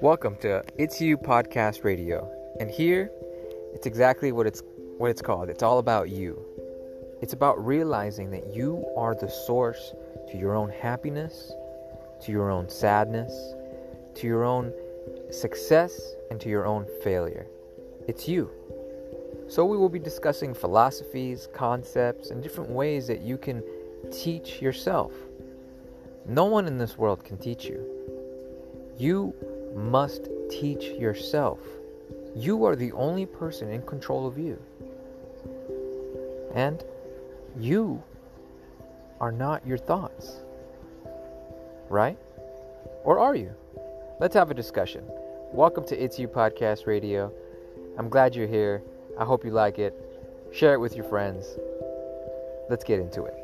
Welcome to It's You Podcast Radio. And here, it's exactly what it's what it's called. It's all about you. It's about realizing that you are the source to your own happiness, to your own sadness, to your own success, and to your own failure. It's you. So, we will be discussing philosophies, concepts, and different ways that you can teach yourself. No one in this world can teach you. You must teach yourself. You are the only person in control of you. And you are not your thoughts. Right? Or are you? Let's have a discussion. Welcome to It's You Podcast Radio. I'm glad you're here. I hope you like it. Share it with your friends. Let's get into it.